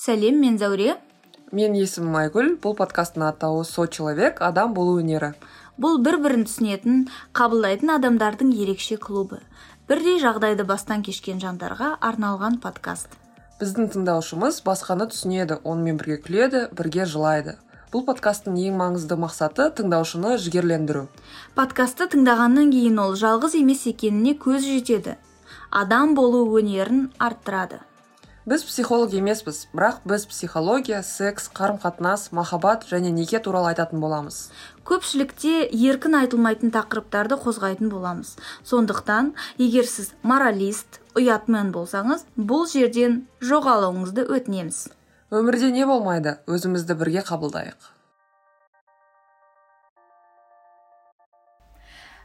сәлем мен зәуре. Менің есімім айгүл бұл подкасттың атауы со человек адам болу өнері. Бұл бір бірін түсінетін қабылдайтын адамдардың ерекше клубы. Бірдей жағдайды бастан кешкен жандарға арналған подкаст. Біздің тыңдаушымыз басқаны түсінеді онымен бірге күледі бірге жылайды. Бұл подкасттың ең маңызды мақсаты тыңдаушыны жігерлендіру. Подкастты тыңдағаннан кейін ол жалғыз емес екеніне көз жетеді. Адам болу өнерін арттырады. Біз психолог емеспіз бірақ біз психология секс қарым қатынас махаббат және неке туралы айтатын боламыз. Көпшілікте еркін айтылмайтын тақырыптарды қозғайтын боламыз. Сондықтан егер сіз моралист ұятмен болсаңыз бұл жерден жоғалуыңызды өтінеміз. Өмірде не болмайды? Өзімізді бірге қабылдайық.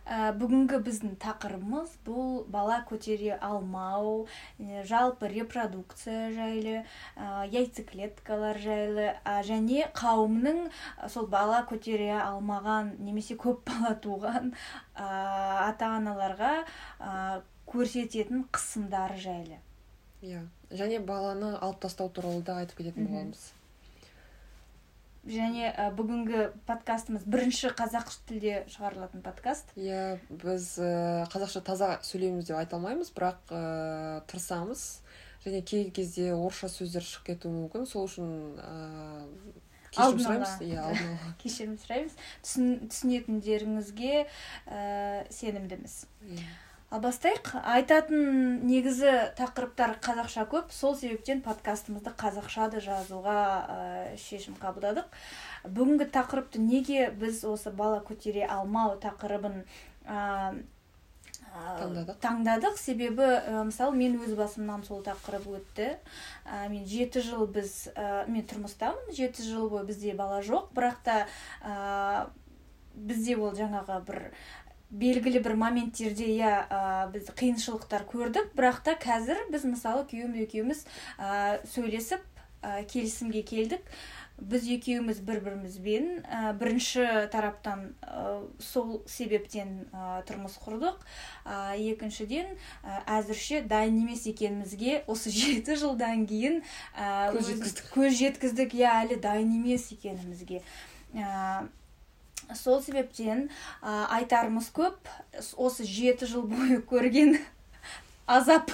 Ә, бүгінгі біздің тақырыбымыз бұл бала көтере алмау жалпы репродукция жайлы ә, яйцеклеткалар жайлы ә, және қауымның сол бала көтере алмаған немесе көп бала туған ә, ата аналарға ә, көрсететін қысымдары жайлы. Иә. Және баланы алып тастау туралы да айтып кететін боламыз. Және ә, бүгінгі подкастымыз бірінші қазақ тілде шығарылатын подкаст. Иә біз ә, қазақша таза сөйлейміз деп айта алмаймыз бірақ ә, тырысамыз. Және кей кезде орысша сөздер шығып кетуі мүмкін. Сол үшін ә, кешірім сұраймыз. иә алдын ала. Кешірім сұраймыз. Түсінетіндеріңізге ә, сенімдіміз. Иә. Ал бастайық. Айтатын негізі тақырыптар қазақша көп. Сол себептен подкастымызды қазақша да жазуға ә, шешім қабылдадық. Бүгінгі тақырыпты неге біз осы бала көтере алмау тақырыбын ә, таңдадық. таңдадық. Себебі ә, мысалы мен өз басымнан сол тақырып өтті. Ә, мен жеті жыл біз ә, мен тұрмыстамын. Жеті жыл бойы бізде бала жоқ. Бірақ та ә, бізде ол жаңағы бір белгілі бір моменттерде иә біз қиыншылықтар көрдік. Бірақ та қазір біз мысалы күйеуім екеуміз ә, сөйлесіп ә, келісімге келдік. Біз екеуміз бір бірімізбен ә, бірінші тараптан ә, сол себептен ә, тұрмыс құрдық. Ә, екіншіден ә, әзірше дайын емес екенімізге осы жеті жылдан кейін ә, көз жеткіздік. көз жеткіздік. Иә әлі дайын емес екенімізге. Сол себептен ә, айтарымыз көп. Осы жеті жыл бойы көрген азап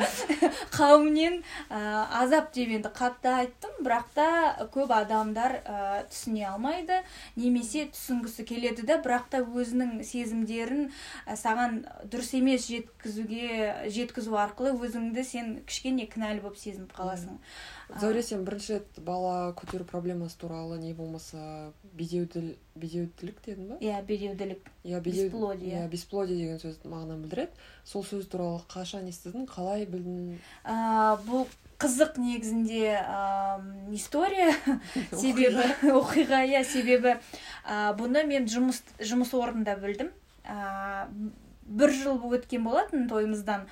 қауымнен ә, азап деп енді қатты айттым. Бірақ та көп адамдар ә, түсіне алмайды немесе түсінгісі келеді да бірақ та өзінің сезімдерін ә, саған дұрыс емес жеткізуге жеткізу арқылы өзіңді сен кішкене кінәлі болып сезініп қаласың. Сен бірінші рет бала көтеру проблемасы туралы не болмаса бедеуділік дедің ба? Иә бедеуділік иә бесплодие. иә бесплодие деген сөз мағынаны білдіреді. Сол сөз туралы қашан естідің қалай білдің? Ә, бұл қызық негізінде ә, история себебі оқиға. иә себебі ә, бұны мен жұмыс жұмыс орнында білдім. Ә, бір жыл өткен болатын тойымыздан.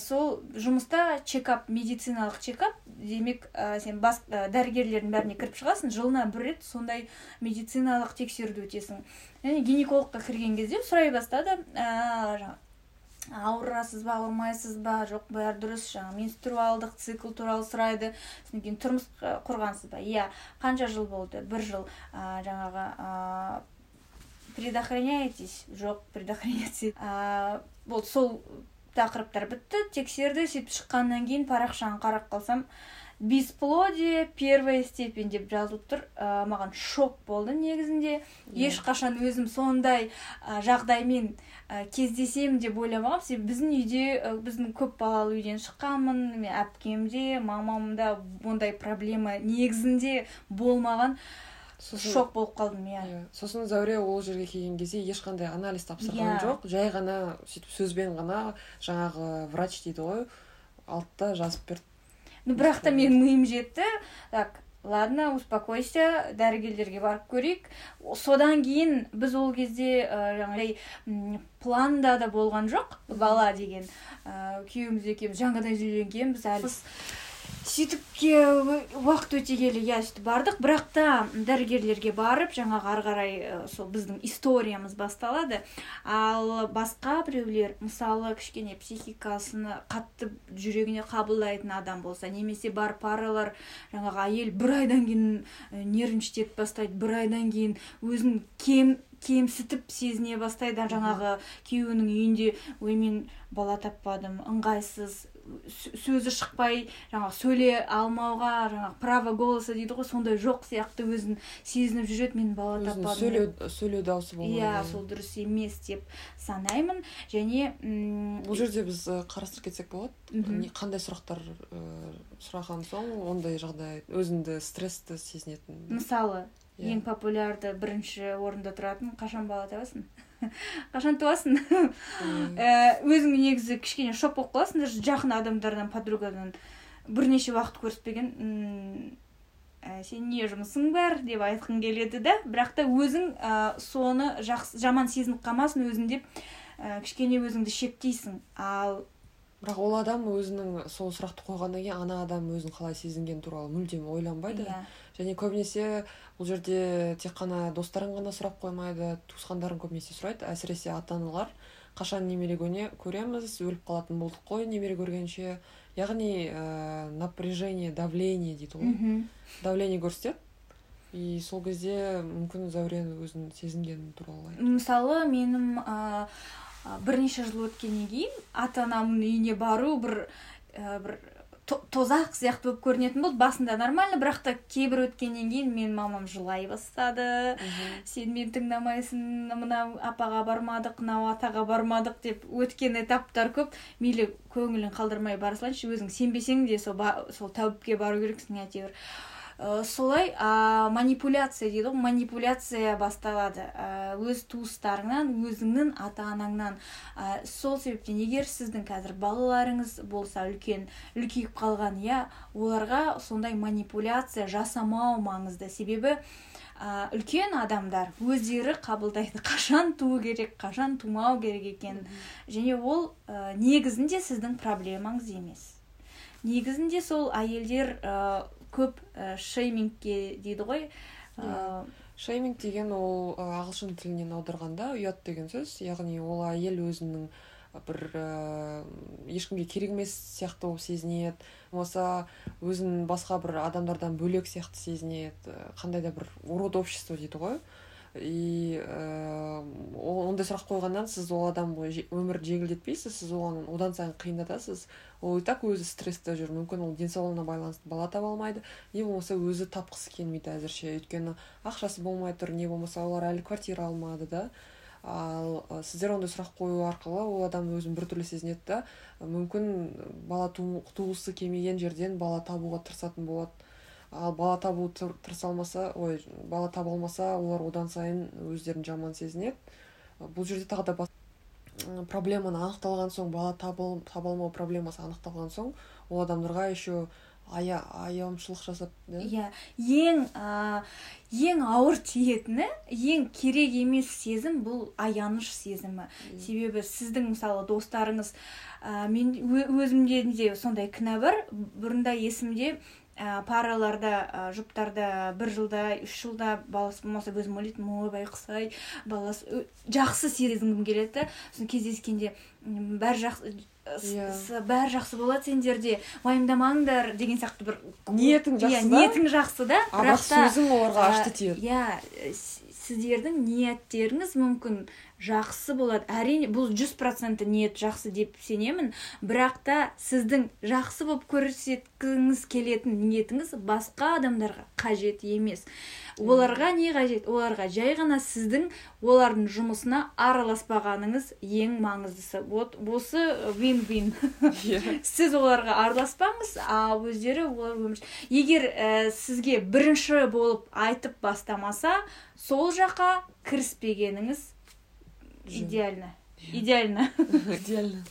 Сол жұмыста чекап медициналық чекап демек ә, сен бас ә, дәрігерлердің бәріне кіріп шығасың жылына бір рет сондай медициналық тексеруді өтесің. Және гинекологқа кірген кезде сұрай бастады ә, ауырасыз ба ауырмайсыз ба жоқ бәрі дұрыс жаңағы менструалдық цикл туралы сұрайды содан кейін тұрмыс құрғансыз ба? Иә қанша жыл болды? Бір жыл ә, жаңағы ә, предохраняетесь жоқ предохраняетесь ә, бол сол тақырыптар бітті. Тексерді сөйтіп шыққаннан кейін парақшаны қарап қалсам бесплодие первая степень деп жазылып тұр. Ә, маған шок болды негізінде. Yeah. Иә. ешқашан өзім сондай ә, жағдаймен ә, кездесемін деп ойламағанмын себебі біздің үйде ә, біздің көп балалы үйден шыққанмын. Мен әпкемде мамамда ондай проблема негізінде болмаған. Сосын шок болып қалдым иә. yeah. сосын зәуре ол жерге келген кезде ешқандай анализ тапсырған yeah. жоқ. Жай ғана сөйтіп сөзбен ғана жаңағы врач дейді ғой алды да жазып берді. Ну бірақ та менің миым жетті. Так ладно успокойся дәрігерлерге барып көрейік. Содан кейін біз ол кезде ә, жаңағыдай планда да болған жоқ. Бала деген ә, күйеуіміз екеуміз жаңадан үйленгенбіз әлі. Сөйтіп уақыт өте келе иә сөйтіп бардық. Бірақ та дәрігерлерге барып жаңағы ары қарай сол біздің историямыз басталады. Ал басқа біреулер мысалы кішкене психикасыны қатты жүрегіне қабылдайтын адам болса немесе бар паралар жаңағы әйел бір айдан кейін нервничать бастайды бір айдан кейін өзін кем кемсітіп сезіне бастайды. Жаңағы күйеуінің үйінде ой мен бала таппадым ыңғайсыз сөзі шықпай жаңағы сөйлей алмауға жаңағы право голоса дейді ғой сондай жоқ сияқты өзін сезініп жүреді мен бала таппадым сөйлеу сөйлеу дауысы болмайды иә сол дұрыс емес деп санаймын. Және бұл жерде біз қарастырып кетсек болады. Қандай сұрақтар сұраған соң ондай жағдай өзіңді стрессті сезінетін. Мысалы yeah. Иә. ең популярды бірінші орында тұратын қашан бала табасың? Қашан туасың? Ә, өзің негізі кішкене шок болып қаласың даже жақын адамдардан подругадан бірнеше уақыт көріспеген. Ә, сен не жұмысың бар деп айтқың келеді да. Бірақ та өзің ә, соны жақсы жаман сезініп қалмасын өзің деп ә, кішкене өзіңді шектейсің. Ал бірақ ол адам өзінің сол сұрақты қойғаннан кейін ана адам өзін қалай сезінгені туралы мүлдем ойланбайды. Yeah. Және көбінесе бұл жерде тек қана достарын ғана сұрақ қоймайды туысқандарын көбінесе сұрайды. Әсіресе ата аналар қашан немере көреміз өліп қалатын болдық қой немере көргенше. Яғни ә, напряжение давление дейді ғой. Давление көрсетеді. И сол кезде мүмкін зәурен өзін сезінгені туралы мысалы менің ә, бірнеше жыл өткеннен кейін ата анамның үйіне бару бір ә, бір тозақ сияқты болып көрінетін болды басында нормально бірақ та кейбір өткеннен кейін мен мамам жылай бастады. Сен мені тыңдамайсың мына апаға бармадық мынау атаға бармадық деп өткен этаптар көп. Мейлі көңілін қалдырмай бара салайыншы өзің сенбесең де сол, сол тәуіпке бару керексің әйтеуір. Ә, солай ә, манипуляция дейді ғой манипуляция басталады. Ә, өз туыстарыңнан өзіңнің ата анаңнан ә, сол себептен егер сіздің қазір балаларыңыз болса үлкен үлкейіп қалған иә оларға сондай манипуляция жасамау маңызды. Себебі ә, үлкен адамдар өздері қабылдайды. Қашан туу керек қашан тумау керек екен. Және ол ә, негізінде сіздің проблемаңыз емес. Негізінде сол әйелдер көп ә, шеймингке дейді ғой. Ә, шейминг деген ол ағылшын тілінен аударғанда ұят деген сөз. Яғни ол әйел өзінің бір ә, ешкімге керек емес сияқты болып сезінеді. Болмаса өзін басқа бір адамдардан бөлек сияқты сезінеді. Қандай да бір урод общество дейді ғой. И ә, ондай сұрақ қойғаннан сіз ол адамға өмірді жеңілдетпейсіз сіз оған одан сайын қиындатасыз. Ол и так өзі стрессте жүр. Мүмкін ол денсаулығына байланысты бала таба алмайды не болмаса өзі тапқысы келмейді әзірше. Өйткені ақшасы болмай тұр не болмаса олар әлі квартира алмады да. Ал сіздер ондай сұрақ қою арқылы ол адам өзін біртүрлі сезінеді да. Мүмкін бала туғысы келмеген жерден бала табуға тырысатын болады. Ал бала табу тырыса алмаса ой бала таба алмаса олар одан сайын өздерін жаман сезінеді. Бұл жерде тағы да бас... проблеманы анықталған соң бала табыл, таба алмау проблемасы анықталған соң ол адамдарға еще ая аяушылық жасап иә ең ә, ең ауыр тиетіні ең керек емес сезім бұл аяныш сезімі. Себебі сіздің мысалы достарыңыз ә, мен өзімде де сондай кінә бар. Бұрында есімде параларда ә, жұптарда бір жылда үш жылда баласы болмаса өзім ойлайтынмын ой байқұс ай баласы жақсы сезінгім келеді да сосын кездескенде бәрі жақсы yeah. Иә. бәрі жақсы болады сендерде уайымдамаңдар деген сияқты бір ниетің жақсы иә ниетің жақсы да бірақ сөзің оларға ашты тиеді иә сіздердің ниеттеріңіз мүмкін жақсы болады. Әрине бұл жүз проценті ниет жақсы деп сенемін. Бірақ та сіздің жақсы болып көрсеткіңіз келетін ниетіңіз басқа адамдарға қажет емес. Оларға не қажет? Оларға жай ғана сіздің олардың жұмысына араласпағаныңыз ең маңыздысы. Вот осы вин вин иә. сіз оларға араласпаңыз а өздері олар өмір егер ә, сізге бірінші болып айтып бастамаса сол жаққа кіріспегеніңіз идеально. Идеально. Идеально.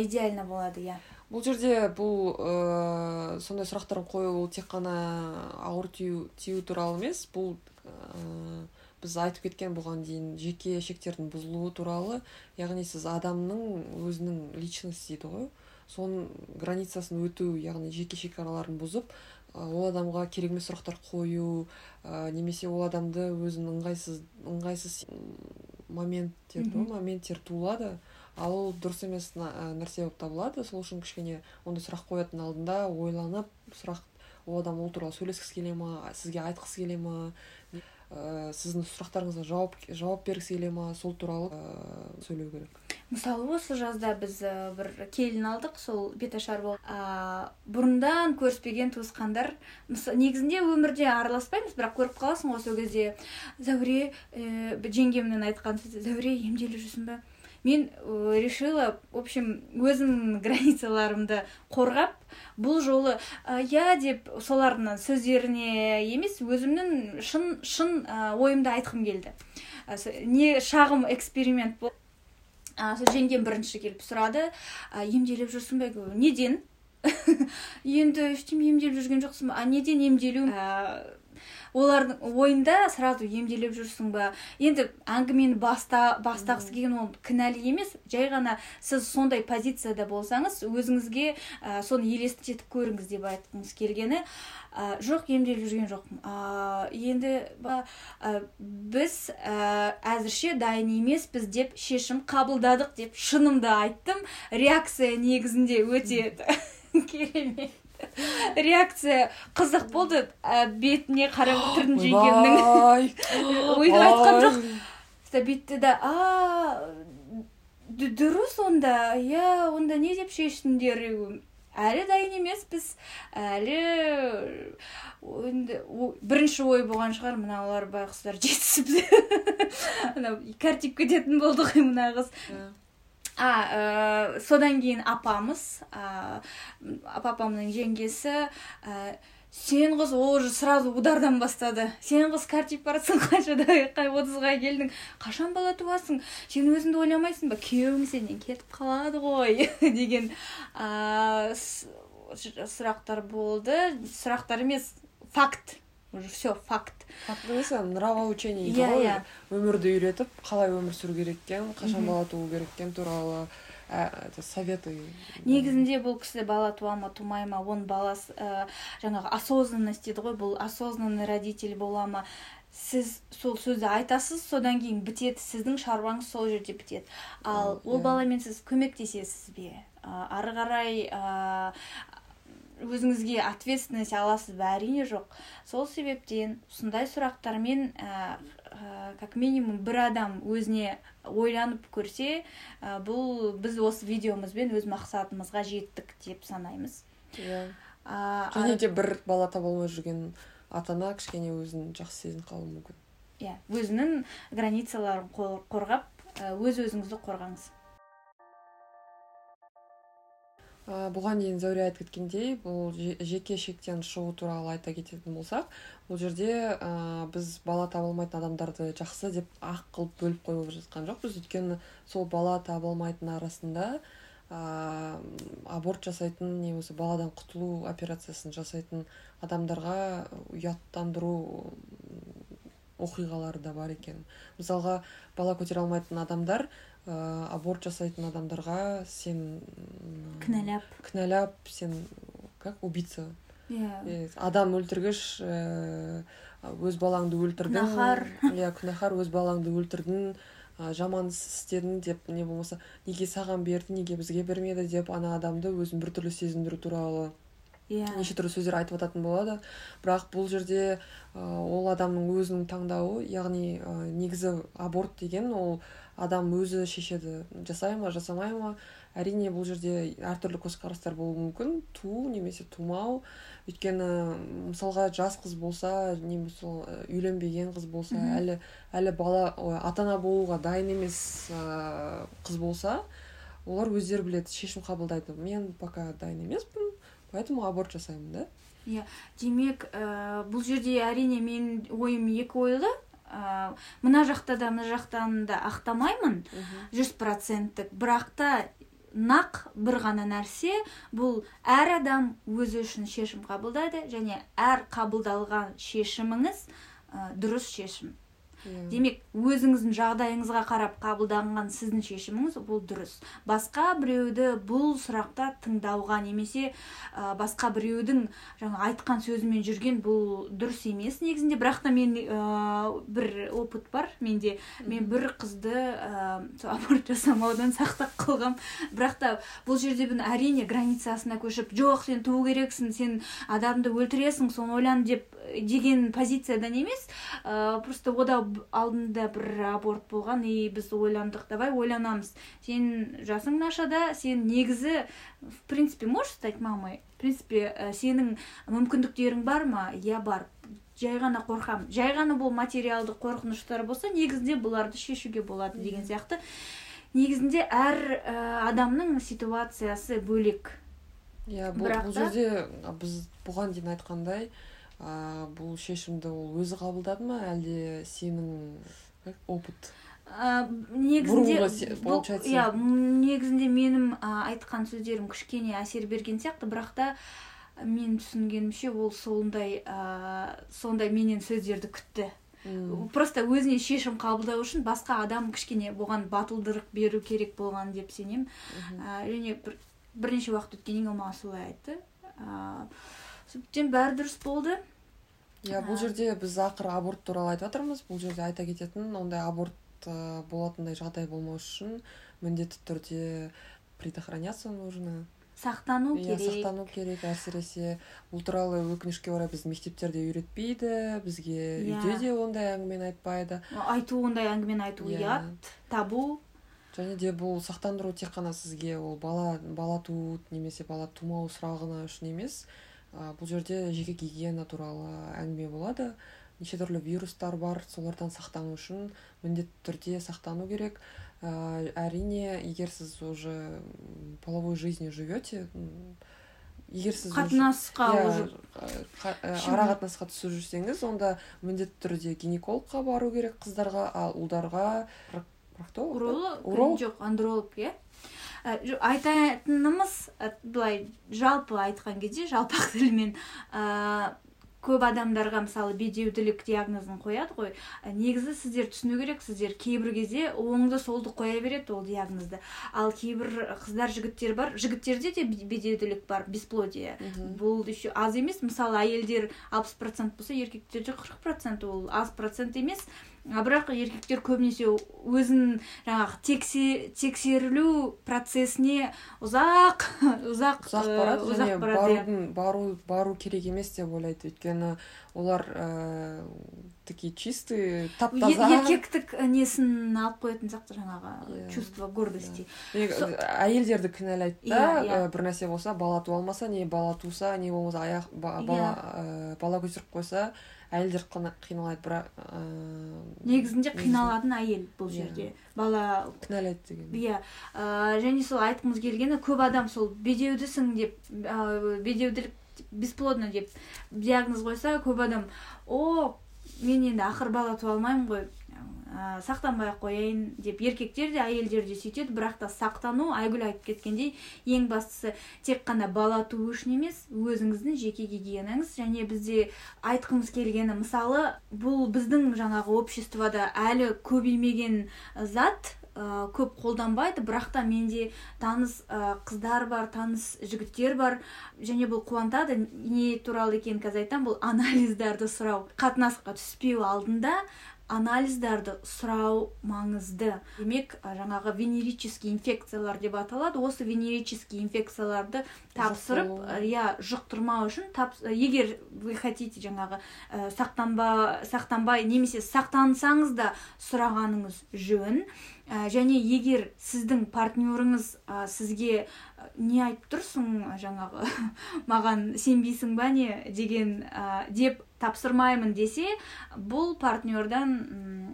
Идеально болады иә. Бұл жерде бұл ә, сондай сұрақтар қою ол тек қана ауыр тию, тию туралы емес. Бұл ә, біз айтып кеткен бұған дейін жеке шектердің бұзылуы туралы яғни сіз адамның өзінің личность дейді ғой. Соның границасын өту яғни жеке шекараларын бұзып ол адамға керек емес сұрақтар қою ә, немесе ол адамды өзінің ыңғайсыз ыңғайсыз моменттер моменттер туылады. Ал ол дұрыс емес нәрсе болып табылады. Сол үшін кішкене ондай сұрақ қоятын алдында ойланып сұрақ ол адам ол туралы сөйлескісі келе ма? Сізге айтқысы келе ма? Ә, сіздің сұрақтарыңызға жауап жауап бергісі келе ма? Сол туралы ә, сөйлеу керек. Мысалы осы жазда біз ә, бір келін алдық. Сол беташар болып ә, бұрындан көріспеген туысқандар негізінде өмірде араласпаймыз бірақ көріп қаласың ғой сол кезде. Зәуре ә, жеңгемнің айтқан сөзі зәуре емделіп жүрсің ба мен э, решила в общем өзімнің границаларымды қорғап бұл жолы иә деп солардың сөздеріне емес өзімнің шын шын ойымды айтқым келді. Не шағым эксперимент болды сол жеңгем бірінші келіп сұрады. Емделіп жүрсің бе? Неден? Енді ештеме емделіп жүрген жоқсың ба? А неден емделу олардың ойында сразу емделіп жүрсің ба? Енді әңгімені баста бастағысы келген ол кінәлі емес. Жай ғана сіз сондай позицияда болсаңыз өзіңізге ә, соны елестетіп көріңіз деп айтқыңыз келгені ә, жоқ емделіп жүрген жоқпын. Ә, енді ә, біз ә, әзірше дайын емеспіз деп шешім қабылдадық деп шынымды айттым. Реакция негізінде өте керемет. реакция қызық болды ә, бетіне қарап отырдым жеңгемнің өйтіп айтқан жоқ. Бүйтті да а дұрыс онда иә онда не деп шештіңдер әлі дайын емеспіз. Әлі бірінші ой болған шығар мыналар байғұстар жетісіп анау кәртиіп кететін болды ғой мына қыз. А ә, содан кейін апамыз ә, апамның жеңгесі ә, сен қыз ол уже сразу удардан бастады. Сен қыз картиіп бара жатсың қаншада отызға келдің. Қашан бала туасың? Сен өзіңді ойламайсың ба? Күйеуің сенен кетіп қалады ғой деген ә, сұрақтар болды. Сұрақтар емес факт. Уже все факт. Факт емес нравоучение дейді ғой иә. өмірді үйретіп қалай өмір сүру керек екен қашан бала туу керек екені туралы это советы. Негізінде бұл кісі бала туа ма тумай ма оның баласы ә, жаңағы осознанность дейді ғой бұл осознанный родитель бола ма. Сіз сол сөзді айтасыз содан кейін бітеді сіздің шаруаңыз сол жерде бітеді. Ал ол баламен сіз көмектесесіз бе? Ары қарай өзіңізге ответственность аласыз ба? Әрине жоқ. Сол себептен осындай сұрақтармен ә, ә, как минимум бір адам өзіне ойланып көрсе ә, бұл біз осы видеомызбен өз мақсатымызға жеттік деп санаймыз. Иә. Және де бір бала таба алмай жүрген ата ана кішкене өзін жақсы сезініп қалуы мүмкін. Иә өзінің границаларын қорғап өз өзіңізді қорғаңыз. Бұған дейін зәуре айтып кеткендей бұл жеке шектен шығу туралы айта кететін болсақ бұл жерде ә, біз бала таба алмайтын адамдарды жақсы деп ақ қылып бөліп қойып жатқан жоқпыз. Өйткені сол бала таба алмайтын арасында ә, аборт жасайтын немесе баладан құтылу операциясын жасайтын адамдарға ұяттандыру оқиғалары да бар екен. Мысалға бала көтере алмайтын адамдар ә, аборт жасайтын адамдарға сен кінәлап кінәлап сен как убийца. Иә yeah. адам өлтіргіш ә, өз балаңды өлтірдің. Күнәһар иә күнәһар өз балаңды өлтірдің. Ә, жаман істедің деп не болмаса неге саған берді неге бізге бермеді деп ана адамды өзін біртүрлі сезіндіру туралы иә. yeah. неше түрлі сөздер айтып жататын болады. Бірақ бұл жерде ә, ол адамның өзінің таңдауы яғни ә, негізі аборт деген ол адам өзі шешеді жасай ма жасамай ма әрине бұл жерде әртүрлі көзқарастар болуы мүмкін. Туу немесе тумау. Өйткені мысалға жас қыз болса немесе үйленбеген қыз болса әлі әлі бала ата ана болуға дайын емес ә, қыз болса олар өздері біледі шешім қабылдайды. Мен пока дайын емеспін поэтому аборт жасаймын да? Иә. Демек ә, бұл жерде әрине менің ойым екі ойлы. Ә, мына жақта да мына жақтан да ақтамаймын жүз проценттік бірақ та нақ бір ғана нәрсе бұл әр адам өзі үшін шешім қабылдайды және әр қабылдалған шешіміңіз ә, дұрыс шешім. Демек өзіңіздің жағдайыңызға қарап қабылданған сіздің шешіміңіз бұл дұрыс. Басқа біреуді бұл сұрақта тыңдауға немесе ә, басқа біреудің жаңа айтқан сөзімен жүрген бұл дұрыс емес негізінде. Бірақ та мен ә, бір опыт бар менде. Мен бір қызды ә, аборт жасамаудан сақтап қалғам. Бірақ та бұл жерде бір әрине границасына көшіп жоқ сен туу керексің сен адамды өлтіресің соны ойлан деп деген позициядан емес. Ә, просто ода алдында бір аборт болған и біз ойландық давай ойланамыз. Сен жасың нашада сен негізі в принципе можешь стать мамой? В принципе ә, сенің мүмкіндіктерің бар ма? Иә бар. Жай ғана қорқам жай ғана бұл материалдық қорқыныштар болса негізінде бұларды шешуге болады деген сияқты. Негізінде әр ә, адамның ситуациясы бөлек. Иә бұл, бұл жерде біз бұған дейін айтқандай ә, бұл шешімді ол өзі қабылдады ма? Әлде сенің как, опыт? Ә, негізінде бұл- иә негізінде менің ә, айтқан сөздерім кішкене әсер берген сияқты бірақ та мен түсінгенімше ол сондай ә, сондай менен сөздерді күтті. Просто өзіне шешім қабылдау үшін басқа адам кішкене бұған батылдырық беру керек болған деп сенемін. Ә, және бір, бірнеше уақыт өткеннен кейін ол маған солай айтты. Ә, сөйтсем бәрі дұрыс болды. Иә бұл А. жерде біз ақыры аборт туралы айтып жатырмыз бұл жерде айта кететін ондай аборт ә, болатындай жағдай болмау үшін міндетті түрде предохраняться нужно. Сақтану иә керек. сақтану керек. Әсіресе бұл туралы өкінішке орай біздің мектептерде үйретпейді бізге Иә. үйде де ондай әңгімені айтпайды. Айту ондай әңгімені айту Иә. ұят табу. Және де бұл сақтандыру тек қана сізге ол бала бала туу немесе бала тумау сұрағына үшін емес. Бұл жерде жеке гигиена туралы әңгіме болады. Неше түрлі вирустар бар солардан сақтану үшін міндетті түрде сақтану керек. А, әрине егер сіз уже половой жизнью живете егер сіз қатынасқа иә, уже ә, Шын. ара қатынасқа түсіп жүрсеңіз онда міндетті түрде гинекологқа бару керек қыздарға ал ұлдарға уролог жоқ андролог иә. Ә, айтатынымыз ә, былай жалпы айтқан кезде жалпақ тілмен ә, көп адамдарға мысалы бедеуділік диагнозын қояды ғой. Негізі сіздер түсіну керек сіздер кейбір кезде оңды солды қоя береді ол диагнозды. Ал кейбір қыздар жігіттер бар жігіттерде де бедеуділік бар бесплодие. Бұл еще аз емес. Мысалы әйелдер алпыс процент болса еркектерде қырық процент ол аз процент емес. А бірақ еркектер көбінесе өзін жаңағы тексе, тексерілу процесіне ұзақ ұзақ ұзақ э, барады ұзақ және барады, иә. барудың бару бару керек емес деп ойлайды өйткені олар ә, такие чистые тап Е- таза еркектік несін алып қоятын сияқты жаңағы Иә. чувство гордости Со... әйелдерді кінәлайды да Иә, иә. ә, бір нәрсе болса бала туа алмаса не бала туса не болмаса аяқ ба- Иә. бала ә, бала көтеріп қойса әйелдер қина- қиналады бірақ ә, негізінде қиналатын әйел бұл Иә. жерде. Бала кінәлайды деген. Иә және сол айтқымыз келгені көп адам сол бедеудісің деп ә, бедеуділік бесплодно деп диагноз қойса көп адам о мен енді ақыр бала туа алмаймын ғой ә, сақтанбай ақ қояйын деп еркектер де әйелдер де сөйтеді бірақ та сақтану айгүл айтып кеткендей ең бастысы тек қана бала туу үшін емес өзіңіздің жеке гигиенаңыз және бізде айтқымыз келгені мысалы бұл біздің жаңағы обществода әлі көбеймеген зат ә, көп қолданбайды бірақ та менде таныс ә, қыздар бар таныс жігіттер бар және бұл қуантады. Не туралы екенін қазір айтамын бұл анализдарды сұрау қатынасқа түспеу алдында анализдарды сұрау маңызды демек жаңағы венерический инфекциялар деп аталады. Осы венерический инфекцияларды тапсырып иә жұқтырмау үшін тап, егер вы хотите жаңағы ә, сақтанба сақтанбай немесе сақтансаңыз да сұрағаныңыз жөн. Ә, және егер сіздің партнеріңіз ә, сізге не айтып тұрсың жаңағы маған сенбейсің ба не деген ә, деп тапсырмаймын десе бұл партнердан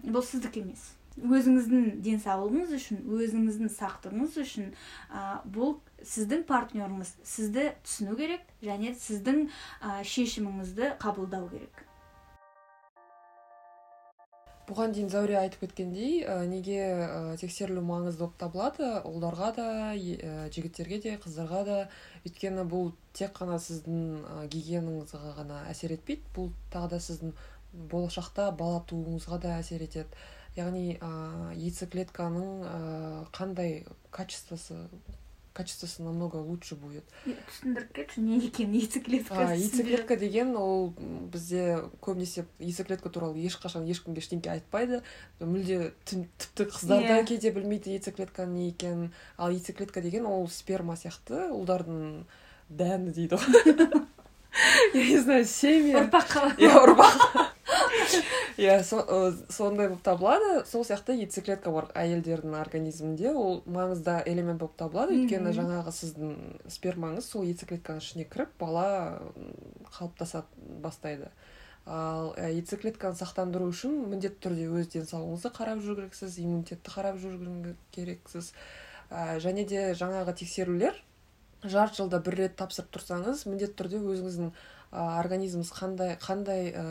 бұл сіздікі емес. Өзіңіздің денсаулығыңыз үшін өзіңіздің сақтығыңыз үшін ә, бұл сіздің партнеріңіз. Сізді түсіну керек және сіздің ә, шешіміңізді қабылдау керек. Бұған дейін зәуре айтып кеткендей ә, неге ә, тексерілу маңызды болып табылады? Ұлдарға да ә, жігіттерге де қыздарға да. Өйткені бұл тек қана сіздің ә, гигиенаңызға ғана әсер етпейді. Бұл тағы да сіздің болашақта бала тууыңызға да әсер етеді. Яғни ә, яйцеклетканың ә, қандай качествосы качествосы намного лучше будет. Түсіндіріп кетші не екен яйцеклетка яйцеклетка деген ол бізде көбінесе яйцеклетка туралы ешқашан ешкімге ештеңке айтпайды. Мүлде тіпті қыздар да иә. кейде білмейді яйцеклетканың не екенін. Ал яйцеклетка деген ол сперма сияқты ұлдардың дәні дейді ғой. Я не знаю семя ұрпақ иә ұрпақ. Иә сондай болып табылады. Сол сияқты яйцеклетка бар әйелдердің организмінде. Ол маңызды элемент болып табылады. Өйткені жаңағы сіздің спермаңыз сол яйцеклетканың ішіне кіріп бала қалыптаса бастайды. Ал яйцеклетканы сақтандыру үшін міндетті түрде өз денсаулығыңызды қарап жүру керексіз иммунитетті қарап жүру керексіз. Ә, және де жаңағы тексерулер жарты жылда бір рет тапсырып тұрсаңыз міндетті түрде өзіңіздің организміңіз қандай қандай ә,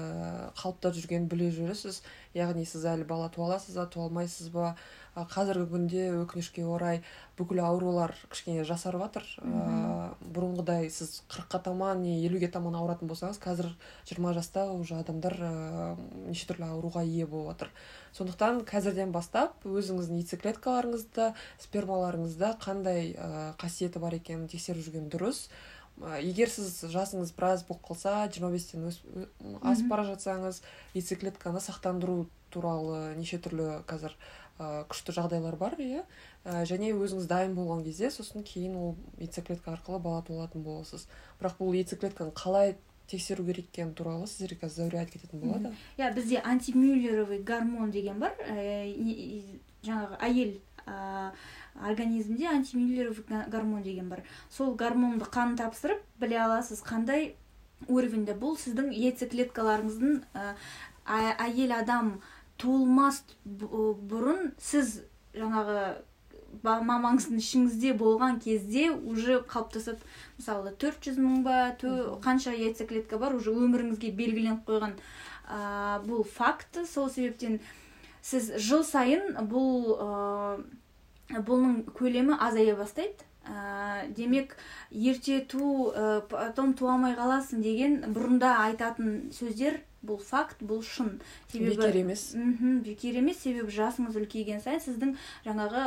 қалыпта жүргенін біле жүресіз. Яғни сіз әлі бала туа аласыз ба туа алмайсыз ба? Қазіргі күнде өкінішке орай бүкіл аурулар кішкене жасарып жатыр. Ә, бұрынғыдай сіз қырыққа таман не елуге таман ауыратын болсаңыз қазір жиырма жаста уже адамдар ә, неше түрлі ауруға ие болып жатыр. Сондықтан қазірден бастап өзіңіздің яйцеклеткаларыңызда спермаларыңызда қандай ә, қасиеті бар екенін тексеріп жүрген дұрыс. Егер сіз жасыңыз біраз болып қалса жиырма бестен асып бара жатсаңыз яйцеклетканы сақтандыру туралы неше түрлі қазір ә, күшті жағдайлар бар иә. Ә, және өзіңіз дайын болған кезде сосын кейін ол яйцеклетка арқылы бала туылатын боласыз. Бірақ бұл яйцеклетканы қалай тексеру керек екені туралы сіздерге қазір зәуре айтып кететін болады. Иә бізде антимюллеровый гормон деген бар. Ә, жаңағы әйел организмде антимюллеров гормон деген бар. Сол гормонды қан тапсырып біле аласыз қандай уровеньде бұл сіздің яйцеклеткаларыңыздың әйел адам туылмас бұрын сіз жаңағы мамаңыздың ішіңізде болған кезде уже қалыптасып мысалы 400 мың ба қанша яйцеклетка бар уже өміріңізге белгіленіп қойған ә, бұл факт. Сол себептен сіз жыл сайын бұл бұның көлемі азая бастайды. Ә, демек ерте ту ә, потом туа алмай қаласың деген бұрында айтатын сөздер бұл факт бұл шын. Себебі бекер емес. Мхм бекер емес. Себебі жасыңыз үлкейген сайын сіздің жаңағы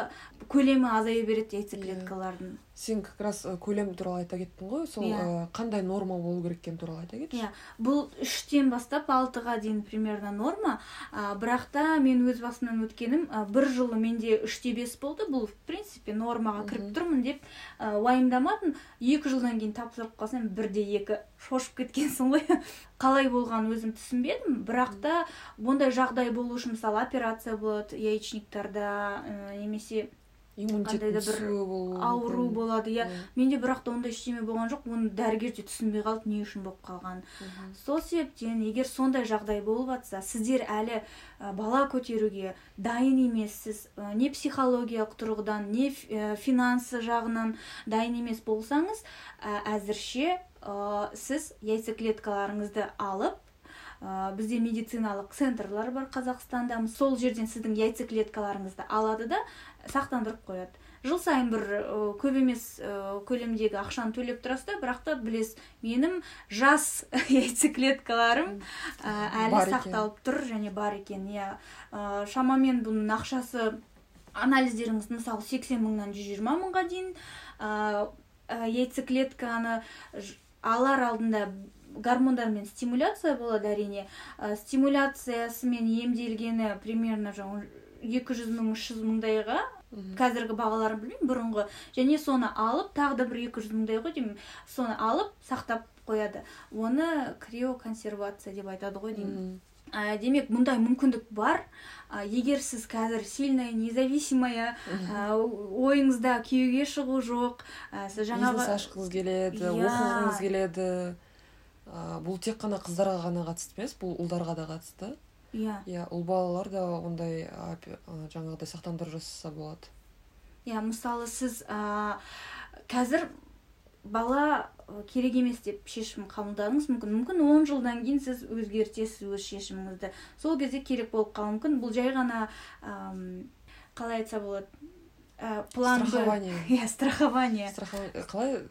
көлемі азая береді яйцеклеткалардың сен как раз көлем туралы айта кеттің ғой сол yeah. Иә. қандай норма болу керек екені туралы айта кетші иә бұл үштен бастап алтыға дейін примерно норма. Ә, бірақ та мен өз басымнан өткенім ә, бір жылы менде үште бес болды бұл в принципе нормаға кіріп тұрмын деп ә, уайымдамадым. Екі жылдан кейін тапсырып қалсам бірде екі шошып кеткенсің ғой. Қалай болғанын өзім түсінбедім. Бірақ та ондай жағдай болу үшін мысалы операция болады яичниктарда ә, немесе бір ауру болады. Иә менде бірақ та ондай ештеме болған жоқ. Оны дәрігер де түсінбей қалды не үшін болып қалғанын. Сол себептен егер сондай жағдай болып жатса сіздер әлі бала көтеруге дайын емессіз не психологиялық тұрғыдан не финансы жағынан дайын емес болсаңыз әзірше сіз яйцеклеткаларыңызды алып ә, бізде медициналық центрлар бар қазақстанда. Сол жерден сіздің яйцеклеткаларыңызды алады да сақтандырып қояды. Жыл сайын бір көп емес көлемдегі ақшаны төлеп тұрасыз да бірақ та білесіз менің жас яйцеклеткаларым әлі сақталып тұр және бар екен. Иә. Шамамен бұның ақшасы анализдеріңіз мысалы сексен мыңнан жүз жиырма мыңға дейін. Ә, яйцеклетканы алар алдында гормондармен стимуляция болады әрине. Ә, стимуляциясымен емделгені примерно екі жүз мың үш жүз мыңдайға. Қазіргі бағаларын білмеймін бұрынғы. Және соны алып тағы да бір екі жүз мыңдай ғой деймін. Соны алып сақтап қояды. Оны криоконсервация деп айтады ғой деймін. Ә, демек мұндай мүмкіндік бар. Ә, егер сіз қазір сильная независимая ә, ойыңызда күйеуге шығу жоқ ә, сіз жаңағы бизнес ашқыңыз келеді yeah. Иә. оқығыңыз келеді. Ә, бұл тек қана қыздарға ғана қатысты емес бұл ұлдарға да қатысты. Иә. Иә ұл балалар да ондай жаңағыдай сақтандыру жасаса болады. Иә мысалы сіз ә, қазір бала керек емес деп шешім қабылдадыңыз мүмкін. Мүмкін он жылдан кейін сіз өзгертесіз өз шешіміңізді. Сол кезде керек болып қалуы мүмкін. Бұл жай ғана қалай айтса болады ә, план страхование. Иә страхование. Қалай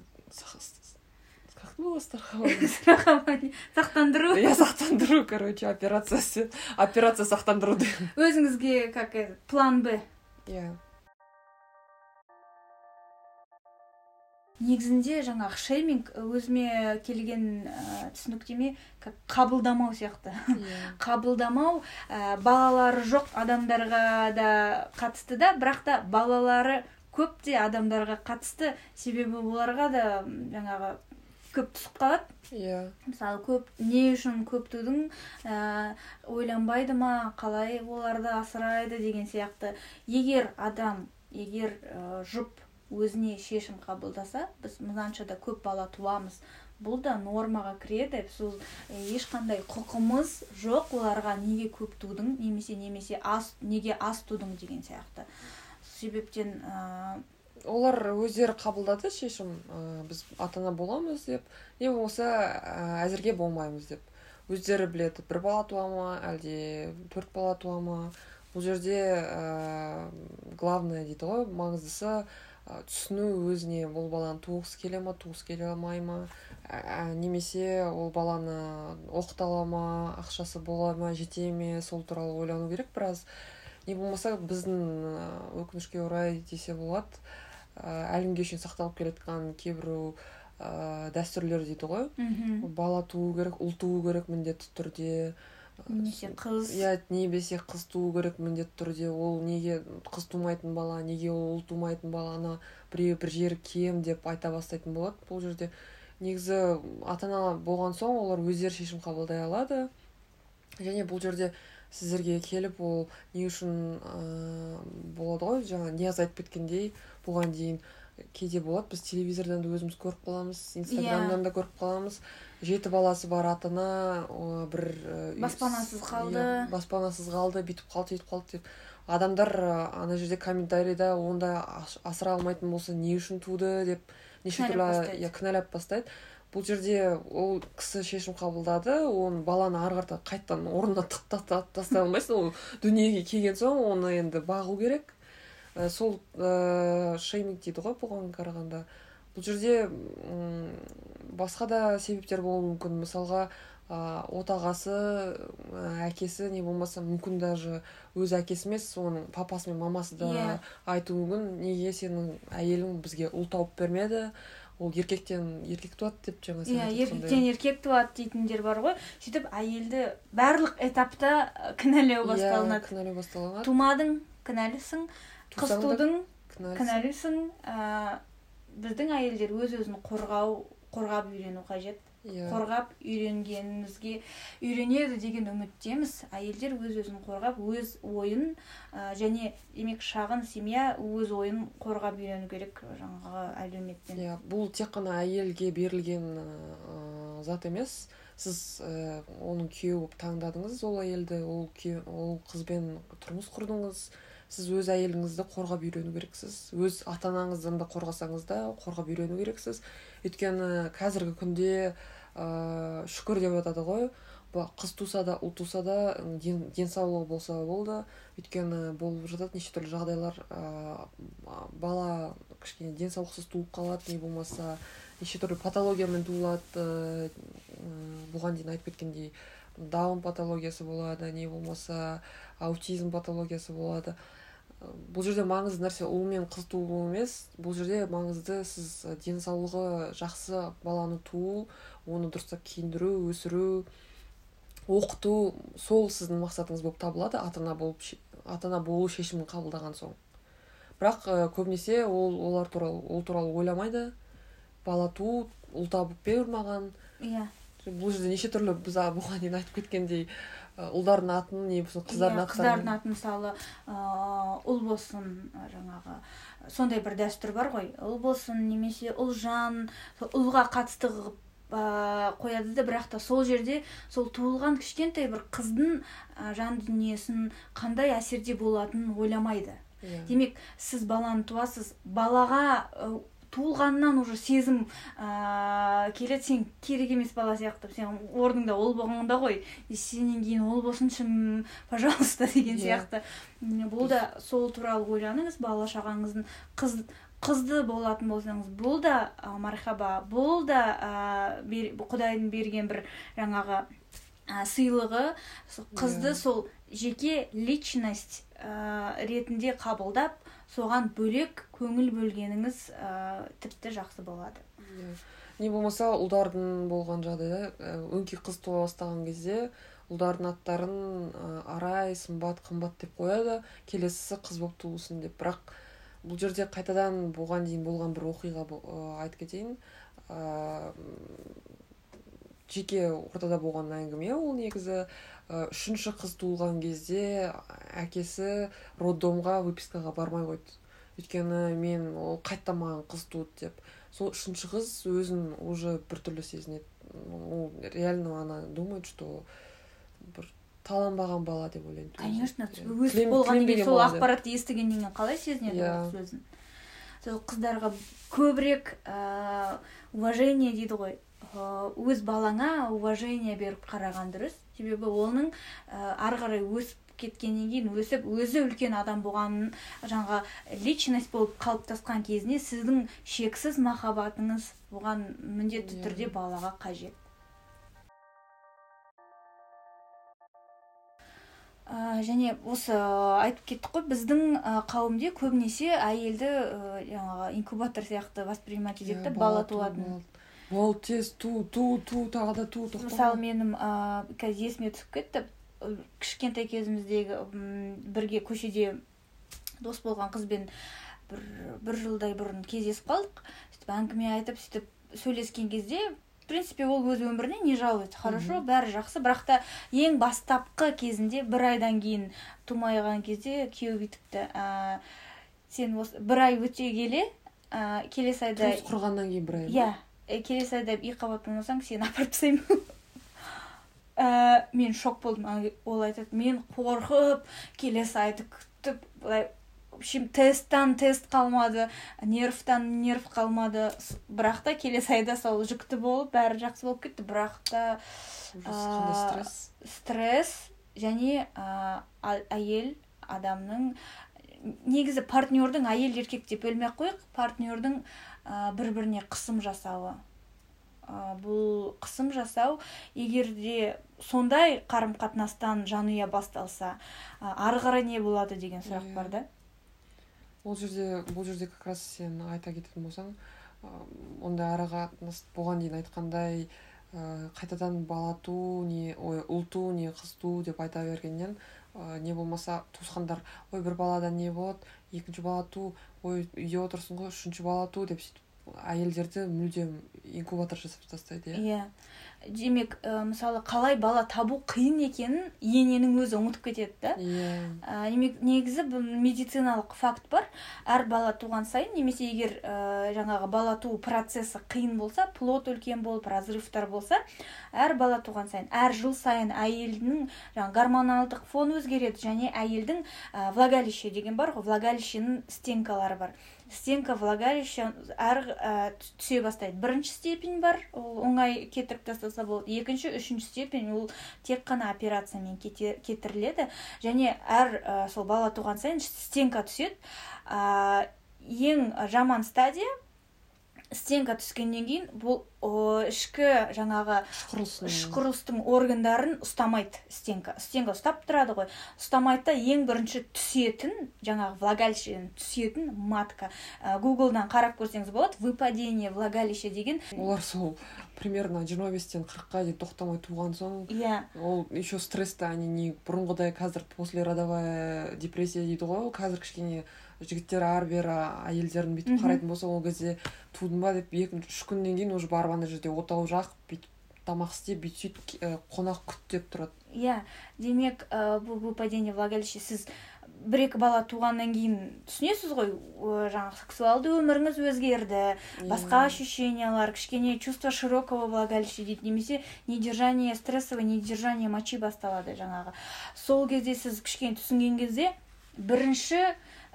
как было страхование? Страхование. Сақтандыру иә сақтандыру короче операциясы операция сақтандыру өзіңізге как план б. Иә негізінде жаңағы шейминг өзіме келген ә, түсініктеме как қабылдамау сияқты. Иә. Қабылдамау ә, балалары жоқ адамдарға да қатысты да бірақ та балалары көп те адамдарға қатысты. Себебі оларға да жаңағы көп түсіп қалады. Иә. Мысалы көп не үшін көп тудың ә, ойланбайды ма қалай оларды асырайды деген сияқты. Егер адам егер ә, жұп өзіне шешім қабылдаса біз мынаншада көп бала туамыз. Бұл да нормаға кіреді. Сол ешқандай құқымыз жоқ оларға неге көп тудың немесе немесе аз неге аз тудың деген сияқты. Себептен ә... олар өздері қабылдады шешім ә, біз ата ана боламыз деп. Не болмаса ә, әзірге болмаймыз деп. Өздері біледі бір бала туа ма әлде төрт бала туа ма. Бұл жерде ә, главное дейді ғой маңыздысы түсіну өзіне бұл баланы туғысы келе ма туғысы келе алмай ма. Ә, немесе ол баланы оқыта ала ма ақшасы бола ма жете ме сол туралы ойлану керек біраз. Не болмаса біздің өкінішке орай десе болады. Әлі күнге шейін сақталып келе жатқан кейбір ә, дәстүрлер дейді ғой. Бала туу керек ұл туу керек міндетті түрде. Немесе қыз. иә немесе қыз туу керек міндетті түрде. Ол неге қыз тумайтын бала неге ол ұл тумайтын баланы біреу бір жері кем деп айта бастайтын болады бұл жерде. Негізі ата ана болған соң олар өздері шешім қабылдай алады. Және бұл жерде сіздерге келіп ол не үшін ә, болады ғой жаңа нияз айтып кеткендей бұған дейін. Кейде болады біз телевизордан да өзіміз көріп қаламыз инстаграмдан да көріп қаламыз. Жеті баласы бар ата ана бір баспанасыз қалды. иә, баспанасыз қалды бүйтіп қалды сөйтіп қалды деп. Адамдар ана жерде комментарийда онда асыра алмайтын болса не үшін туды деп неше түрлі иә кінәлап бастайды. Бұл жерде ол кісі шешім қабылдады оны баланы ары қарата қайтадан орнына тастай алмайсың. Ол дүниеге келген соң оны енді бағу керек. Ә, сол ә, шейминг дейді ғой бұған қарағанда бұл жерде ұм, басқа да себептер болуы мүмкін. Мысалға ә, отағасы ә, әкесі не болмаса мүмкін даже өз әкесі емес оның папасы мен мамасы да yeah. Иә. айтуы мүмкін. Неге сенің әйелің бізге ұл тауып бермеді? Ол еркектен еркек туады деп жаңа иә еркектен еркек туады дейтіндер бар ғой. Сөйтіп әйелді барлық этапта кінәлау иә, басталынады. иә кінәлау басталынады. Тумадың кінәлісің. Қыз тудың кінәлісің ә, біздің әйелдер өз өзін қорғау қорғап үйрену қажет. Yeah. Иә. қорғап үйренгенімізге үйренеді деген үміттеміз. Әйелдер өз өзін қорғап өз ойын ә, және демек шағын семья өз ойын қорғап үйрену керек жаңағы әлеуметтен. Иә yeah, бұл тек қана әйелге берілген ә, зат емес. Сіз ә, оның күйеуі болып таңдадыңыз ол әйелді ол ол қызбен тұрмыс құрдыңыз. Сіз өз әйеліңізді қорғап үйрену керексіз өз ата анаңыздан да қорғасаңыз да қорғап үйрену керексіз. Өйткені қазіргі күнде ә, шүкір деп жатады ғой. Қыз туса да ұл туса да ден, денсаулығы болса болды. Өйткені болып жатады неше түрлі жағдайлар ә, бала кішкене денсаулықсыз туып қалады не болмаса неше түрлі патологиямен туылады ә, бұған дейін айтып кеткендей даун патологиясы болады не болмаса аутизм патологиясы болады. Бұл жерде маңызды нәрсе ұл мен қыз туу емес. Бұл жерде маңызды сіз денсаулығы жақсы баланы туу оны дұрыстап киіндіру өсіру оқыту сол сіздің мақсатыңыз болып табылады ата ана болып ата ана болу шешімін қабылдаған соң. Бірақ көбінесе ол олар туралы ол туралы ойламайды. Бала туу ұл табып бер маған. Иә. Бұл жерде неше түрлі біз бұған дейін айтып кеткендей ұлдардың атын не болсын қыздардың атын қыздардың атын мысалы ыыы ұл болсын жаңағы сондай бір дәстүр бар ғой ұл болсын немесе ұлжан ұлға қатысты қылып қояды да бірақ та сол жерде сол туылған кішкентай бір қыздың жан дүниесін қандай әсерде болатынын ойламайды. Иә. демек сіз баланы туасыз балаға туылғаннан уже сезім ә, келеді сен керек емес бала сияқты сен орныңда ол болғанда ғой сенен кейін ол болсыншы пожалуйста деген иә. сияқты бұл да сол туралы ойланыңыз бала шағаңыздың қыз қызды болатын болсаңыз бұл да ә, мархаба бұл да ә, құдайдың берген бір жаңағы ә, сыйлығы қызды yeah. Иә. сол жеке личность ә, ретінде қабылдап соған бөлек көңіл бөлгеніңіз ә, тіпті жақсы болады. Иә. Не болмаса ұлдардың болған жағдайда өңкей қыз туа бастаған кезде ұлдардың аттарын ә, арай сымбат қымбат деп қояды. Келесісі қыз болып туылсын деп. Бірақ бұл жерде қайтадан бұған дейін болған бір оқиға айтып кетейін. Жеке ортада болған әңгіме ол негізі. Үшінші қыз туылған кезде әкесі роддомға выпискаға бармай қойды. Өйткені мен ол қайтадан маған қыз туды деп. Сол үшінші қыз өзін уже біртүрлі сезінеді. Ол реально она думает что бір таланбаған бала деп ойлаймын. Конечно өсіп болғаннан кейін сол ақпаратты естігеннен кейін қалай сезінеді yeah. ол иә. өзін сол қыздарға көбірек ыыы уважение дейді ғой. Өз балаңа уважение беріп қараған дұрыс. Себебі оның ә, ары қарай өсіп кеткеннен кейін өсіп өзі үлкен адам болғанын жаңағы личность болып қалыптасқан кезінде сіздің шексіз махаббатыңыз оған міндетті түрде балаға қажет. Ә, және осы айтып кеттік қой біздің қауымде көбінесе әйелді жаңағы инкубатор сияқты воспринимать етеді yeah, бала туатын ол тез ту ту ту тағы да ту. Мысалы менің ыыы қазір есіме түсіп кетті. Кішкентай кезіміздегі бірге көшеде дос болған қызбен бір бір жылдай бұрын кездесіп қалдық. Сөйтіп әңгіме айтып сөйтіп сөйлескен кезде в принципе ол өз өміріне не жалуется. Хорошо бәрі жақсы. Бірақ та ең бастапқы кезінде бір айдан кейін тумай қалған кезде күйеуі бүйтіпті ә, сен осы бір ай өте келе ә, келесі айда тұрмыс құрғаннан кейін бір ай иә ә, келесі айда үй қабат болмасаң сені апарып тастаймын. Ә, мен шок болдым. Ол айтады мен қорқып келесі айды күтіп былай общем тесттан тест қалмады нервтан нерв қалмады. Бірақ та келесі айда сол жүкті болып бәрі жақсы болып кетті. Бірақ та стресс? стресс және ә, әйел адамның негізі партнердің әйел еркек деп бөлмей ақ қояйық партнердің бір біріне қысым жасауы. Ә, бұл қысым жасау егер де сондай қарым қатынастан жанұя басталса ә, ары қарай не болады деген сұрақ бар да. Ол жерде бұл жерде как раз сен айта кететін болсаң ә, ондай ары қатынас бұған дейін айтқандай ә, қайтадан бала туу не ой ұл туу не қыз туу деп айта бергеннен ә, Э, не болмаса туускандар ой бир баладан не болот экинчи бала туу ой үйдө отурсуң го үчүнчү бала туу деп депсйтіп әйелдерді мүлдем инкубатор жасап тастайды иә? Yeah демек ә, мысалы қалай бала табу қиын екенін ененің өзі ұмытып кетеді да? Иә. Yeah. негізі медициналық факт бар. Әр бала туған сайын немесе егер ә, жаңағы бала туу процесі қиын болса плод үлкен болып разрывтар болса әр бала туған сайын әр жыл сайын әйелдің жаңағы гормоналдық фон өзгереді және әйелдің ә, влагалище деген бар ғой влагалищенің стенкалары бар. Стенка влагалища әр ә, түсе бастайды. Бірінші степень бар ол оңай кетіріп тастаса болады. Екінші үшінші степень ол тек қана операциямен кетіріледі. Және әр ә, сол бала туған сайын стенка түседі. Ә, ең жаман стадия стенка түскеннен кейін бұл ішкі жаңағы ішқұрылыстың органдарын ұстамайды стенка. Стенка ұстап тұрады ғой. Ұстамайды да ең бірінші түсетін жаңағы влагалищеден түсетін матка. Ә, гуглдан қарап көрсеңіз болады выпадение влагалища деген олар сол примерно жиырма бестен қырыққа дейін тоқтамай туған соң иә. ол еще стресста они не бұрынғыдай қазір послеродовая депрессия дейді ғой қазір кішкене жігіттер ары бері әйелдерін бүйтіп қарайтын болса ол кезде тудың ба деп екінші үш күннен кейін уже барып ана жерде отау жағып бүйтіп тамақ істеп бүйтіп сөйтіп қонақ күт деп тұрады. Иә. Демек ә, бұл выпадение влагалища сіз бір екі бала туғаннан кейін түсінесіз ғой жаңағы сексуалды өміріңіз өзгерді yeah. басқа ощущениялар кішкене чувство широкого влагалища дейді немесе недержание стрессовое недержание мочи басталады жаңағы. Сол кезде сіз кішкене түсінген кезде бірінші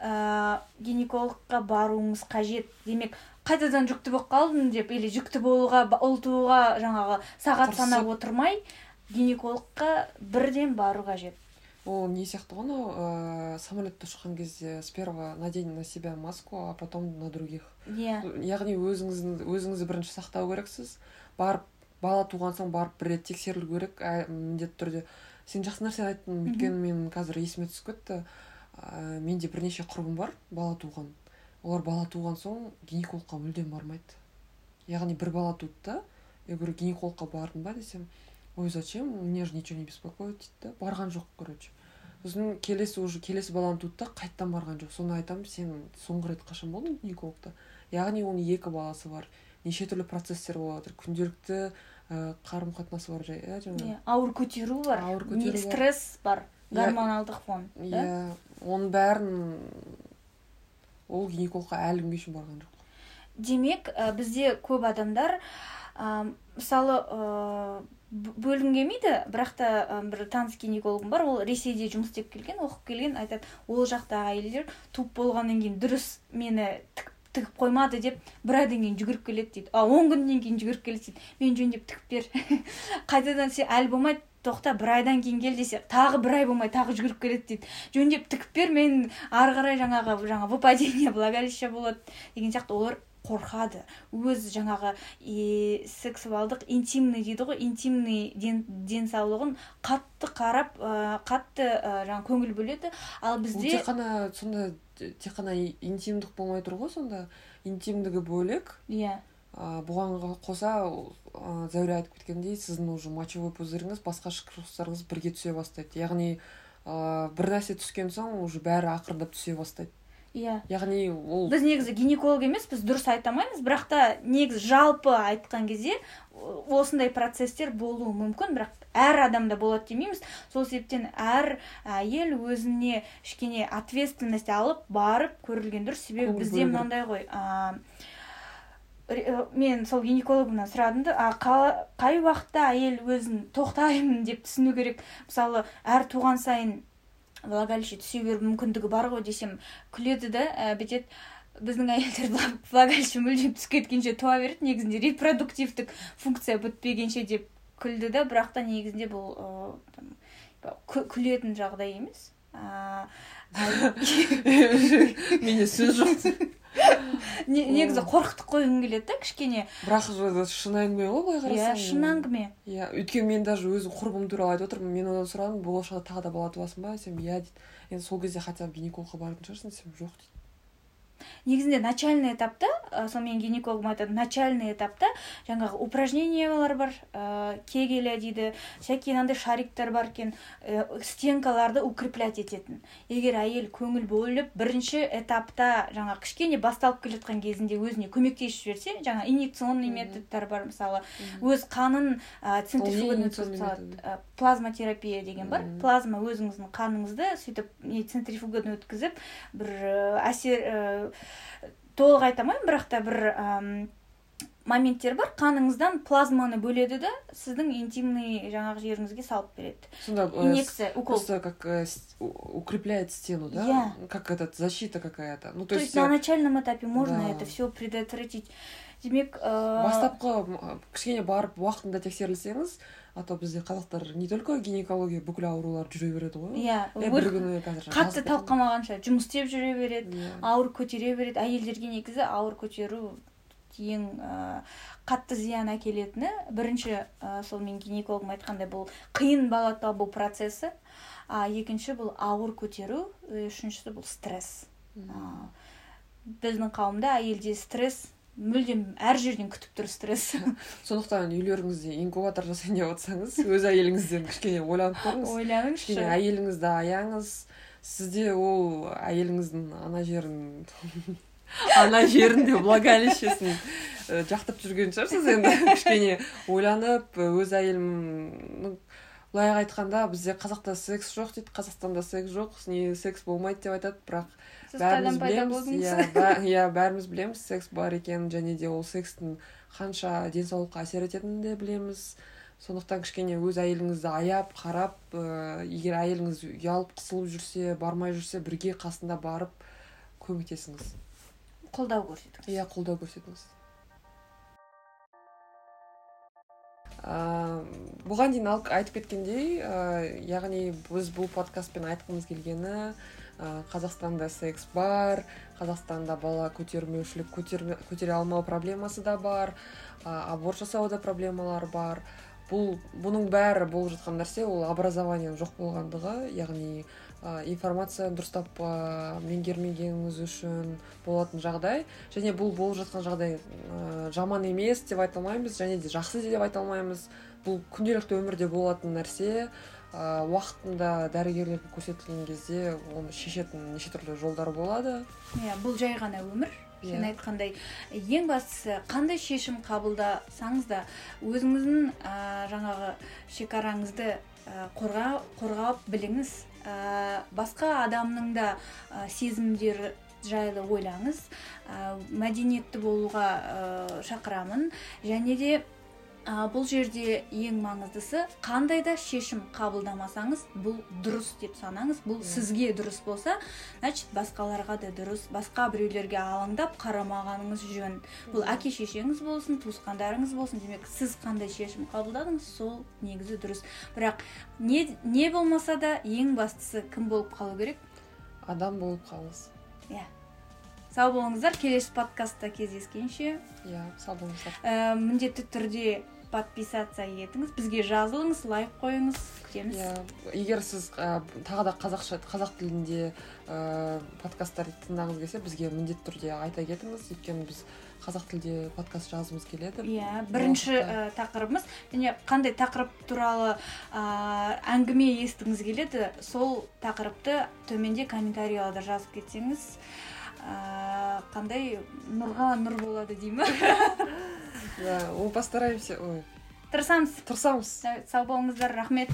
ә, гинекологқа баруыңыз қажет. Демек қайтадан жүкті болып қалдым деп или жүкті болуға ұл тууға жаңағы сағат санап отырмай гинекологқа бірден бару қажет. Ол не сияқты ғой анау ыыы самолетте ұшқан кезде сперва надень на себя маску а потом на других. Иә яғни өзіңізді өзіңізді бірінші сақтау керексіз. Барып бала туған соң барып бір рет тексерілу керек ә, міндетті түрде. Сен жақсы нәрсе айттың өйткені мен қазір есіме түсіп кетті. Ә, менде бірнеше құрбым бар бала туған. Олар бала туған соң гинекологқа мүлдем бармайды. Яғни бір бала туды да я говорю гинекологқа бардың ба десем ой зачем? Мне же ничего не беспокоит дейді да? Барған жоқ короче сосын келесі уже келесі баланы туды да қайтадан барған жоқ. Соны айтамын сен соңғы рет қашан болдың гинекологта? Яғни оның екі баласы бар. Неше түрлі процесстер болып жатыр күнделікті ә, қарым қатынасы бар жай иә жаңағы? Ауыр көтеру бар. Ауыр көтеру бар. стресс бар. Иә. гормоналдық фон иә оның бәрін ол гинекологқа әлі күнге шейін барған жоқ. Демек ә, бізде көп адамдар мысалы ә, бөлгім келмейді бірақ та ә, бір таныс гинекологым бар ол ресейде жұмыс істеп келген оқып келген айтады ол жақтағы әйелдер туып болғаннан кейін дұрыс мені тігіп қоймады деп бір айдан кейін жүгіріп келеді дейді. А он күннен кейін жүгіріп келеді дейді. Мен жөндеп тігіп бер. Қайтадан сен әлі болмайды тоқта бір айдан кейін кел десе тағы бір ай болмай тағы жүгіріп келеді дейді. Жөндеп тігіп бер мен ары қарай жаңағы жаңа выпадение влагалище болады деген сияқты. Олар қорқады. Өз жаңағы е, сексуалдық интимный дейді ғой интимный ден, денсаулығын қатты қарап ә, қатты ә, жаңағы көңіл бөледі. Ал бізде тек қана сонда тек қана интимдік болмай тұр ғой сонда. Интимдігі бөлек. Иә. А, бұған қоса а, зәуре айтып кеткендей сіздің уже мочевой пузыріңіз басқа ішкі құрылыстарыңыз бірге түсе бастайды. Яғни а, бір нәрсе түскен соң уже бәрі ақырындап түсе бастайды. Иә. Яғни ол біз негізі гинеколог емес біз дұрыс айта алмаймыз. Бірақ та негізі жалпы айтқан кезде осындай процесстер болуы мүмкін. Бірақ әр адамда болады демейміз. Сол себептен әр әйел өзіне кішкене ответственность алып барып көрілген дұрыс. Себебі бізде мынандай ғой э, мен сол гинекологымнан сұрадым да а қай уақытта әйел өзін тоқтаймын деп түсіну керек? Мысалы әр туған сайын влагалище түсе беру мүмкіндігі бар ғой десем күледі да ә, бүйтеді біздің әйелдер вла- влагалище мүлдем түсіп кеткенше туа береді негізінде репродуктивтік функция бітпегенше деп күлді да бірақ та негізінде бұл күлетін жағдай емес. А, менде сөз жоқ. негізі қорқытып қойғым келеді да кішкене. Бірақ шын әңгіме ғой былай иә қарасаң. шын әңгіме. Иә өйткені мен даже өзім құрбым туралы айтып отырмын. Мен одан сұрадым болашақта тағы да бала туасың ба? Десем иә дейді енді сол кезде хотя бы гинекологқа баратын шығарсың десем жоқ дейді. Негізінде начальный этапта ә, сол менің гинекологым айтады начальный этапта жаңағы упражнениялар бар ә, кегеля дейді всякие мынандай шариктер бар екен ә, стенкаларды укреплять ететін. Егер әйел көңіл бөліп бірінші этапта жаңағы кішкене басталып келе жатқан кезінде өзіне көмектесіп жіберсе жаңа инъекционный методтар бар мысалы өз қанын ә? Ә, плазмотерапия деген бар. Плазма өзіңіздің қаныңызды сөйтіп не центрифугадан өткізіп бір ә, әсер ә, толық айта алмаймын бірақ та бір моменттер бар. Қаныңыздан плазманы бөледі да сіздің интимный жаңағы жеріңізге салып береді. Сонда э, инъекция укол. просто как э, укрепляет стену да? Я. как этот защита какая-то. Ну то есть э, на начальном этапе можно да. это все предотвратить. Демек ә, бастапқы м, кішкене барып уақытында тексерілсеңіз а то бізде қазақтар не только гинекология бүкіл аурулар жүре береді ғой. Иә бір күні қазір қатты талқамағанша жұмыс істеп жүре береді Иә. ауыр көтере береді. Әйелдерге негізі ауыр көтеру ең ә, қатты зиян әкелетіні. Бірінші ә, сол мен гинекологым айтқандай бұл қиын бала табу процесі а екінші бұл ауыр көтеру үшіншісі бұл стресс. А, біздің қауымда әйелде стресс мүлдем әр жерден күтіп тұр стресс. Сондықтан үйлеріңізде инкубатор жасайын деп отырсаңыз өз әйеліңізден кішкене ойланып көріңіз кішкене ойланыңызшы әйеліңізді аяңыз. Сізде ол әйеліңіздің ана жерін ана жерінде влагалищесін э, жақтырып жүрген шығарсыз енді. Кішкене ойланып э, өз әйелім былай айтқанда бізде қазақта секс жоқ дейді қазақстанда секс жоқ не секс болмайды деп айтады бірақ бәріміз білеміз. иә бә- иә бәріміз білеміз секс бар екенін және де ол секстің қанша денсаулыққа әсер ететінін де білеміз. Сондықтан кішкене өз әйеліңізді аяп қарап ә, егер әйеліңіз ұялып қысылып жүрсе бармай жүрсе бірге қасында барып көмектесіңіз. Қолдау көрсетіңіз. Иә қолдау көрсетіңіз. Бұған дейін айтып кеткендей ә, яғни біз бұл подкастпен айтқымыз келгені ә, қазақстанда секс бар қазақстанда бала көтермеушілік көтере алмау проблемасы да бар аборт жасауда проблемалар бар. Бұл бұның бәрі болып жатқан нәрсе ол образованиенің жоқ болғандығы яғни ә, информацияны дұрыстап ә, меңгермегеніңіз үшін болатын жағдай. Және бұл болып жатқан жағдай ә, жаман емес деп айта алмаймыз және де жақсы деп айта алмаймыз. Бұл күнделікті өмірде болатын нәрсе. Ә, уақытында дәрігерлерге көрсетілген кезде оны шешетін неше түрлі жолдар болады. Иә бұл жай ғана өмір. Yeah. сен иә. айтқандай ең бастысы қандай шешім қабылдасаңыз да өзіңіздің ә, жаңағы шекараңызды ә, қорғап біліңіз ә, басқа адамның да ә, сезімдері жайлы ойлаңыз ә, мәдениетті болуға ә, шақырамын және де ә, бұл жерде ең маңыздысы қандай да шешім қабылдамасаңыз бұл дұрыс деп санаңыз. Бұл сізге дұрыс болса значит басқаларға да дұрыс басқа біреулерге алаңдап қарамағаныңыз жөн. Бұл әке шешеңіз болсын туысқандарыңыз болсын демек сіз қандай шешім қабылдадыңыз сол негізі дұрыс. Бірақ не, не болмаса да ең бастысы кім болып қалу керек? Адам болып қалыңыз иә. Сау болыңыздар. Келесі подкастта кездескенше. Иә сау болыңыздар. Ә, міндетті түрде подписаться етіңіз бізге жазылыңыз лайк қойыңыз күтеміз иә егер сіз ә, тағы да қазақша қазақ тілінде ә, подкасттар тыңдағыңыз келсе бізге міндетті түрде айта кетіңіз. Өйткені біз қазақ тілде подкаст жазғымыз келеді. Иә бірінші ә, тақырыбымыз. Және қандай тақырып туралы ә, әңгіме естігіңіз келеді сол тақырыпты төменде комментарийлерде жазып кетсеңіз қандай? Нұрға нұр болады дей ма да постараемся. Ой. Тырысамыз. Тырысамыз. Сау болыңыздар рахмет.